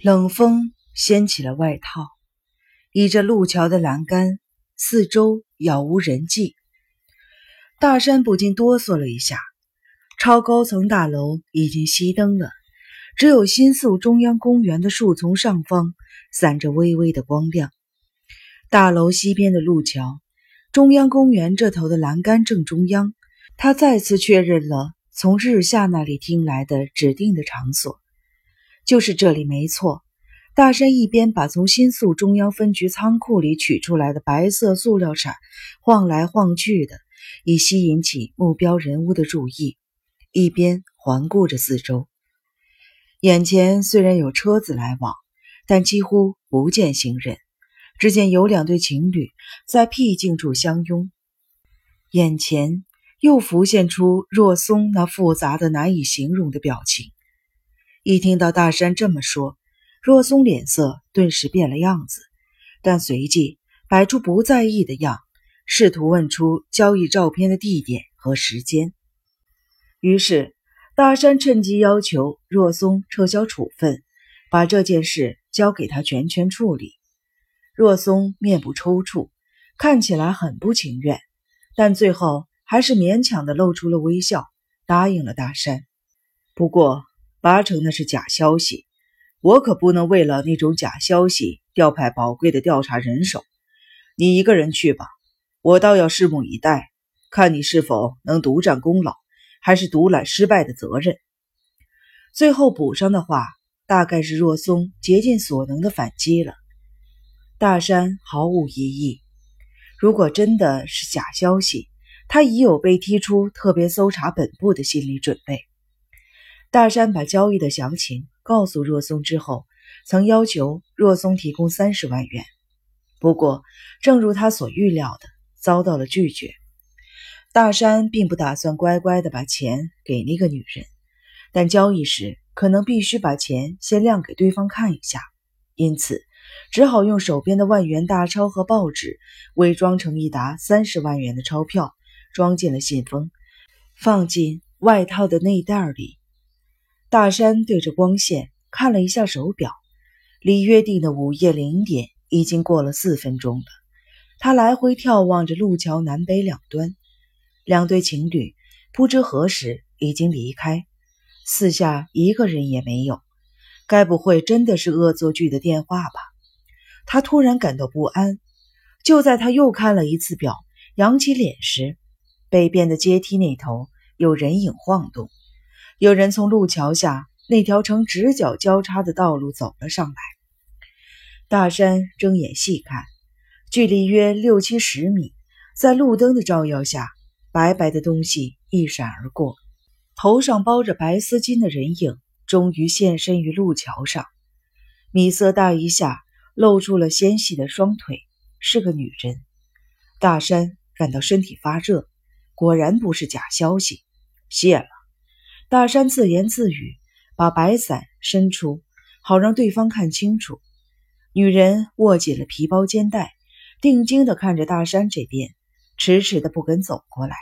冷风掀起了外套，倚着路桥的栏杆，四周杳无人迹。大山不禁哆嗦了一下。超高层大楼已经熄灯了，只有新宿中央公园的树丛上方散着微微的光亮。大楼西边的路桥，中央公园这头的栏杆正中央，他再次确认了从日下那里听来的指定的场所。就是这里没错。大山一边把从新宿中央分局仓库里取出来的白色塑料铲晃来晃去的，以吸引起目标人物的注意，一边环顾着四周。眼前虽然有车子来往，但几乎不见行人。只见有两对情侣在僻静处相拥。眼前又浮现出若松那复杂的、难以形容的表情。一听到大山这么说，若松脸色顿时变了样子，但随即摆出不在意的样，试图问出交易照片的地点和时间。于是大山趁机要求若松撤销处分，把这件事交给他全权处理。若松面部抽搐，看起来很不情愿，但最后还是勉强的露出了微笑，答应了大山。不过。八成那是假消息，我可不能为了那种假消息调派宝贵的调查人手。你一个人去吧，我倒要拭目以待，看你是否能独占功劳，还是独揽失败的责任。最后补上的话，大概是若松竭尽所能的反击了。大山毫无异议，如果真的是假消息，他已有被踢出特别搜查本部的心理准备。大山把交易的详情告诉若松之后，曾要求若松提供三十万元。不过，正如他所预料的，遭到了拒绝。大山并不打算乖乖的把钱给那个女人，但交易时可能必须把钱先亮给对方看一下，因此只好用手边的万元大钞和报纸伪装成一沓三十万元的钞票，装进了信封，放进外套的内袋里。大山对着光线看了一下手表，离约定的午夜零点已经过了四分钟了。他来回眺望着路桥南北两端，两对情侣不知何时已经离开，四下一个人也没有。该不会真的是恶作剧的电话吧？他突然感到不安。就在他又看了一次表，扬起脸时，北边的阶梯那头有人影晃动。有人从路桥下那条呈直角交叉的道路走了上来。大山睁眼细看，距离约六七十米，在路灯的照耀下，白白的东西一闪而过，头上包着白丝巾的人影终于现身于路桥上。米色大衣下露出了纤细的双腿，是个女人。大山感到身体发热，果然不是假消息。谢了。大山自言自语，把白伞伸出，好让对方看清楚。女人握紧了皮包肩带，定睛地看着大山这边，迟迟的不肯走过来。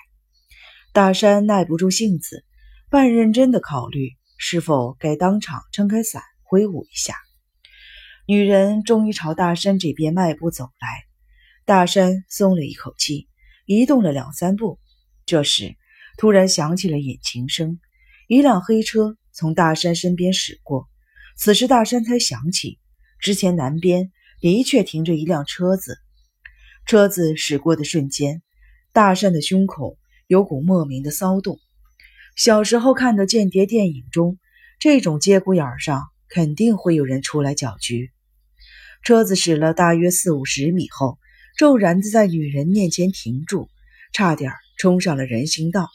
大山耐不住性子，半认真的考虑是否该当场撑开伞挥舞一下。女人终于朝大山这边迈步走来，大山松了一口气，移动了两三步。这时，突然响起了引擎声。一辆黑车从大山身边驶过，此时大山才想起，之前南边的确停着一辆车子。车子驶过的瞬间，大山的胸口有股莫名的骚动。小时候看的间谍电影中，这种节骨眼上肯定会有人出来搅局。车子驶了大约四五十米后，骤然的在女人面前停住，差点冲上了人行道。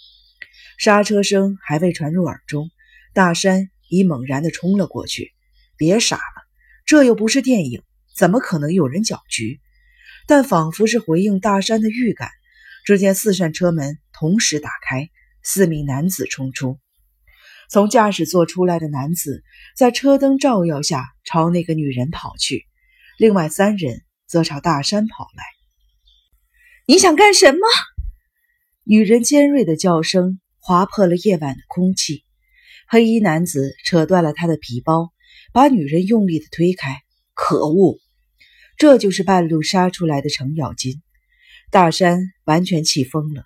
刹车声还未传入耳中，大山已猛然地冲了过去。别傻了，这又不是电影，怎么可能有人搅局？但仿佛是回应大山的预感，只见四扇车门同时打开，四名男子冲出。从驾驶座出来的男子在车灯照耀下朝那个女人跑去，另外三人则朝大山跑来。你想干什么？女人尖锐的叫声。划破了夜晚的空气，黑衣男子扯断了他的皮包，把女人用力的推开。可恶！这就是半路杀出来的程咬金。大山完全气疯了，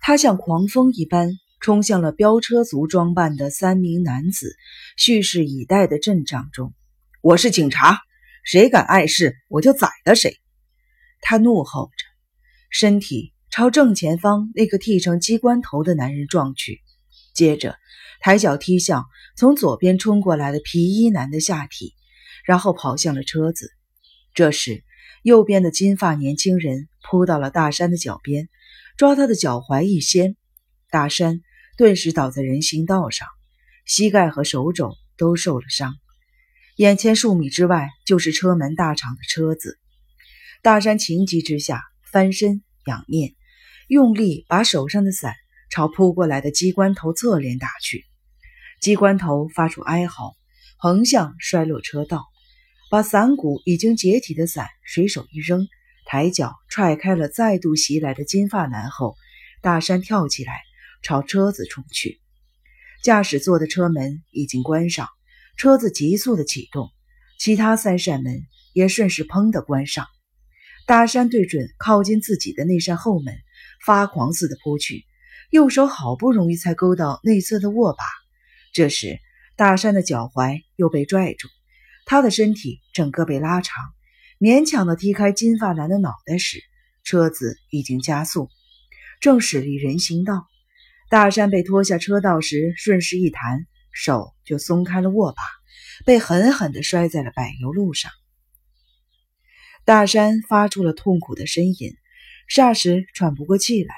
他像狂风一般冲向了飙车族装扮的三名男子蓄势以待的阵仗中。我是警察，谁敢碍事，我就宰了谁！他怒吼着，身体朝正前方那个剃成机关头的男人撞去，接着抬脚踢向从左边冲过来的皮衣男的下体，然后跑向了车子。这时，右边的金发年轻人扑到了大山的脚边，抓他的脚踝一掀，大山顿时倒在人行道上，膝盖和手肘都受了伤。眼前数米之外就是车门大敞的车子。大山情急之下翻身仰面，用力把手上的伞朝扑过来的机关头侧脸打去。机关头发出哀嚎，横向摔落车道。把伞骨已经解体的伞随手一扔，抬脚踹开了再度袭来的金发男后，大山跳起来朝车子冲去。驾驶座的车门已经关上，车子急速的启动，其他三扇门也顺势砰的关上。大山对准靠近自己的那扇后门，发狂似的扑去，右手好不容易才勾到内侧的握把。这时，大山的脚踝又被拽住。他的身体整个被拉长，勉强的踢开金发男的脑袋时，车子已经加速，正驶离人行道。大山被拖下车道时，顺势一弹，手就松开了握把，被狠狠地摔在了柏油路上。大山发出了痛苦的呻吟，霎时喘不过气来，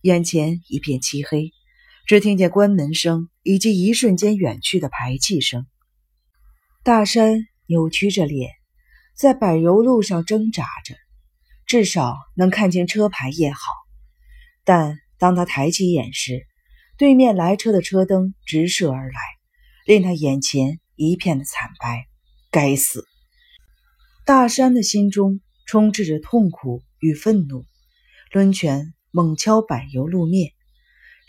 眼前一片漆黑，只听见关门声以及一瞬间远去的排气声。大山扭曲着脸，在柏油路上挣扎着，至少能看清车牌也好。但当他抬起眼时，对面来车的车灯直射而来，令他眼前一片的惨白。该死！大山的心中充斥着痛苦与愤怒，抡拳猛敲柏油路面。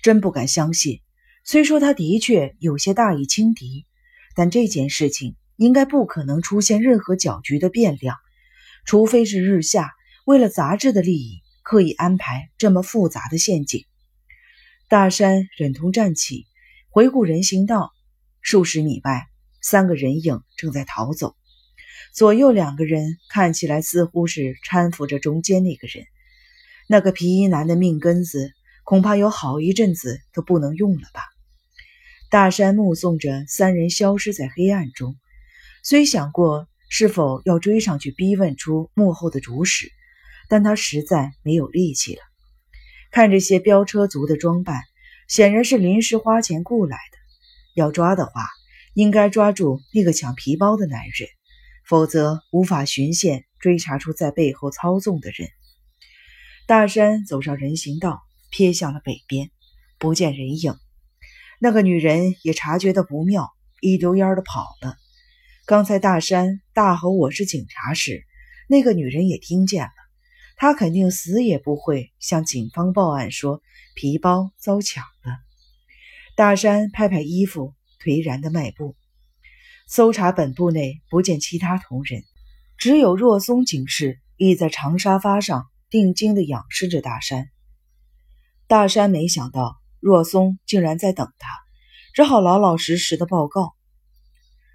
真不敢相信，虽说他的确有些大意轻敌，但这件事情。应该不可能出现任何搅局的变量，除非是日下为了杂志的利益刻意安排这么复杂的陷阱。大山忍痛站起，回顾人行道，数十米外，三个人影正在逃走，左右两个人看起来似乎是搀扶着中间那个人。那个皮衣男的命根子恐怕有好一阵子都不能用了吧？大山目送着三人消失在黑暗中。虽想过是否要追上去逼问出幕后的主使，但他实在没有力气了。看这些飙车族的装扮，显然是临时花钱雇来的。要抓的话，应该抓住那个抢皮包的男人，否则无法循线追查出在背后操纵的人。大山走上人行道，瞥向了北边，不见人影。那个女人也察觉到不妙，一溜烟的跑了。刚才大山大吼“我是警察”时，那个女人也听见了。她肯定死也不会向警方报案说皮包遭抢了。大山拍拍衣服，颓然的迈步。搜查本部内不见其他同仁，只有若松警士倚在长沙发上，定睛的仰视着大山。大山没想到若松竟然在等他，只好老老实实的报告。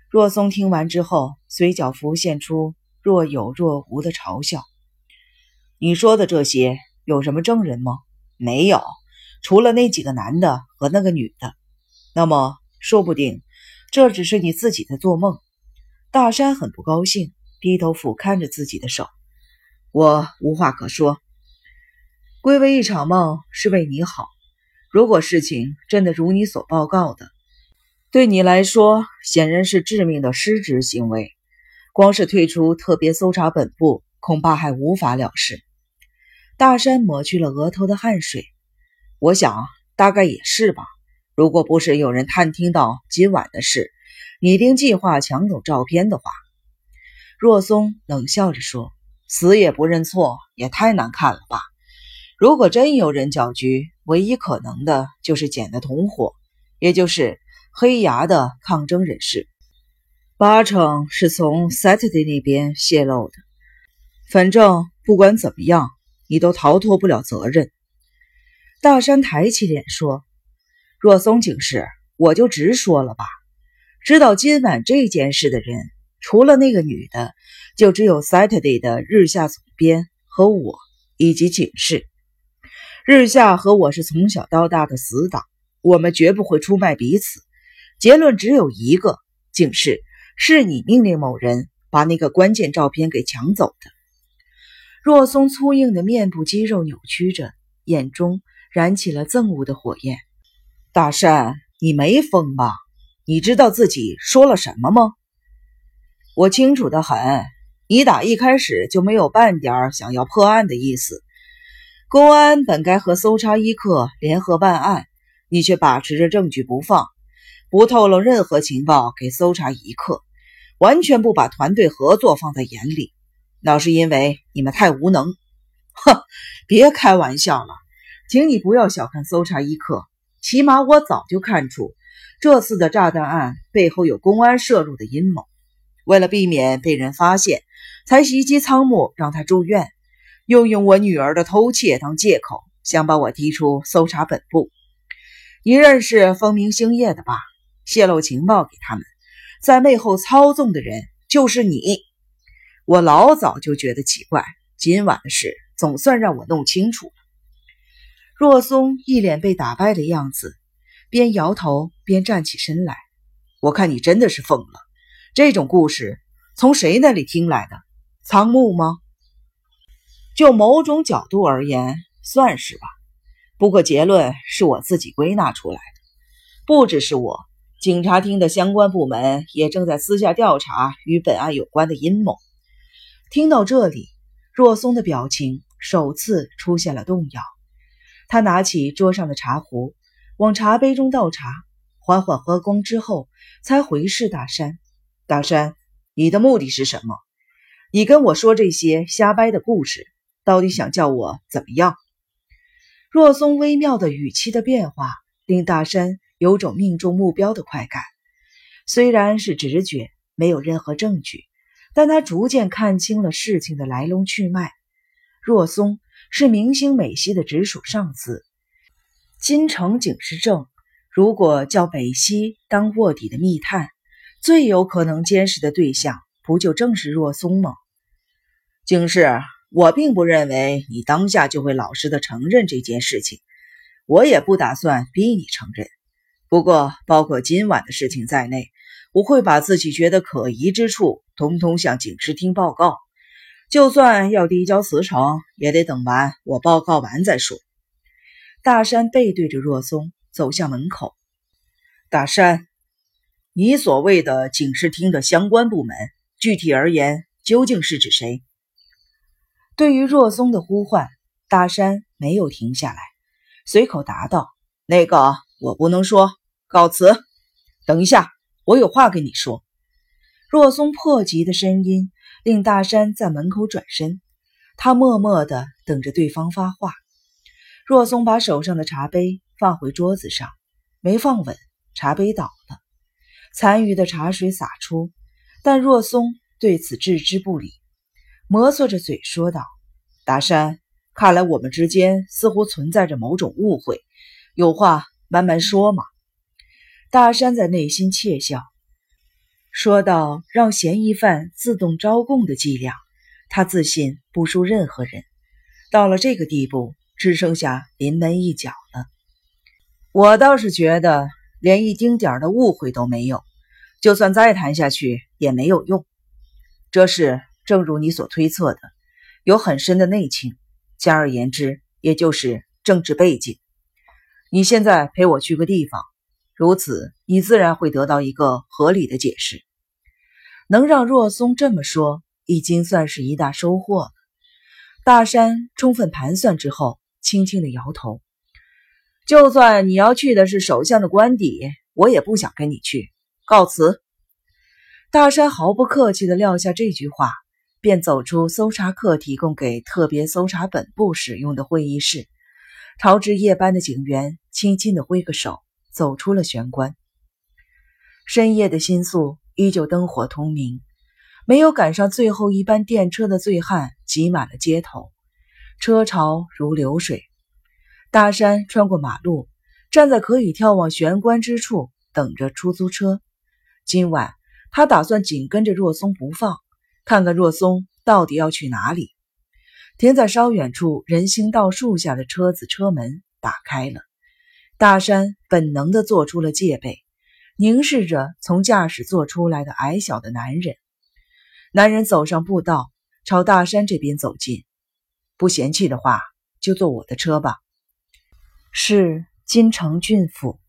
若松听完之后，嘴角浮现出若有若无的嘲笑：“你说的这些有什么证人吗？没有，除了那几个男的和那个女的。那么，说不定这只是你自己的做梦。”大山很不高兴，低头俯瞰着自己的手：“我无话可说。归为一场梦是为你好。如果事情真的如你所报告的……”对你来说，显然是致命的失职行为。光是退出特别搜查本部，恐怕还无法了事。大山抹去了额头的汗水。我想，大概也是吧。如果不是有人探听到今晚的事，拟定计划抢走照片的话，若松冷笑着说：“死也不认错，也太难看了吧？如果真有人搅局，唯一可能的就是捡的同伙，也就是。”黑牙的抗争人士，八成是从 Saturday 那边泄露的。反正不管怎么样，你都逃脱不了责任。大山抬起脸说：“若松警示，我就直说了吧。知道今晚这件事的人，除了那个女的，就只有 Saturday 的日下总编和我，以及警视。日下和我是从小到大的死党，我们绝不会出卖彼此。结论只有一个：警视。”是你命令某人把那个关键照片给抢走的。若松粗硬的面部肌肉扭曲着，眼中燃起了憎恶的火焰。大山，你没疯吧？你知道自己说了什么吗？我清楚的很。你打一开始就没有半点想要破案的意思。公安本该和搜查一课联合办案，你却把持着证据不放，不透露任何情报给搜查一课。完全不把团队合作放在眼里，那是因为你们太无能。哼，别开玩笑了，请你不要小看搜查一课。起码我早就看出这次的炸弹案背后有公安涉入的阴谋。为了避免被人发现，才袭击仓木让他住院，又用我女儿的偷窃当借口，想把我踢出搜查本部。你认识风明星夜的吧？泄露情报给他们。在背后操纵的人就是你，我老早就觉得奇怪。今晚的事总算让我弄清楚了。若松一脸被打败的样子，边摇头边站起身来。我看你真的是疯了。这种故事从谁那里听来的？仓木吗？就某种角度而言，算是吧。不过结论是我自己归纳出来的，不只是我。警察厅的相关部门也正在私下调查与本案有关的阴谋。听到这里，若松的表情首次出现了动摇。他拿起桌上的茶壶，往茶杯中倒茶，缓缓喝光之后，才回视大山：“大山，你的目的是什么？你跟我说这些瞎掰的故事，到底想叫我怎么样？”若松微妙的语气的变化，令大山。有种命中目标的快感，虽然是直觉，没有任何证据，但他逐渐看清了事情的来龙去脉。若松是明星美西的直属上司，金城警视正如果叫美西当卧底的密探，最有可能监视的对象不就正是若松吗？警视，我并不认为你当下就会老实的承认这件事情，我也不打算逼你承认。不过，包括今晚的事情在内，我会把自己觉得可疑之处，通通向警视厅报告。就算要递交辞呈，也得等完我报告完再说。大山背对着若松走向门口。大山，你所谓的警视厅的相关部门，具体而言，究竟是指谁？对于若松的呼唤，大山没有停下来，随口答道：“那个，我不能说。”告辞。等一下，我有话跟你说。若松迫急的声音令大山在门口转身，他默默的等着对方发话。若松把手上的茶杯放回桌子上，没放稳，茶杯倒了，残余的茶水洒出。但若松对此置之不理，摩挲着嘴说道：“大山，看来我们之间似乎存在着某种误会，有话慢慢说嘛。”大山在内心窃笑，说到：“让嫌疑犯自动招供的伎俩，他自信不输任何人。到了这个地步，只剩下临门一脚了。我倒是觉得，连一丁点的误会都没有，就算再谈下去也没有用。这事正如你所推测的，有很深的内情，简而言之，也就是政治背景。你现在陪我去个地方。”如此，你自然会得到一个合理的解释。能让若松这么说，已经算是一大收获了。大山充分盘算之后，轻轻的摇头：“就算你要去的是首相的官邸，我也不想跟你去。告辞。”大山毫不客气的撂下这句话，便走出搜查课提供给特别搜查本部使用的会议室，朝值夜班的警员轻轻的挥个手。走出了玄关，深夜的新宿依旧灯火通明，没有赶上最后一班电车的醉汉挤满了街头，车潮如流水。大山穿过马路，站在可以眺望玄关之处，等着出租车。今晚他打算紧跟着若松不放，看看若松到底要去哪里。停在稍远处人行道树下的车子车门打开了，大山本能地做出了戒备，凝视着从驾驶座出来的矮小的男人。男人走上步道，朝大山这边走近。不嫌弃的话，就坐我的车吧。是金城郡府。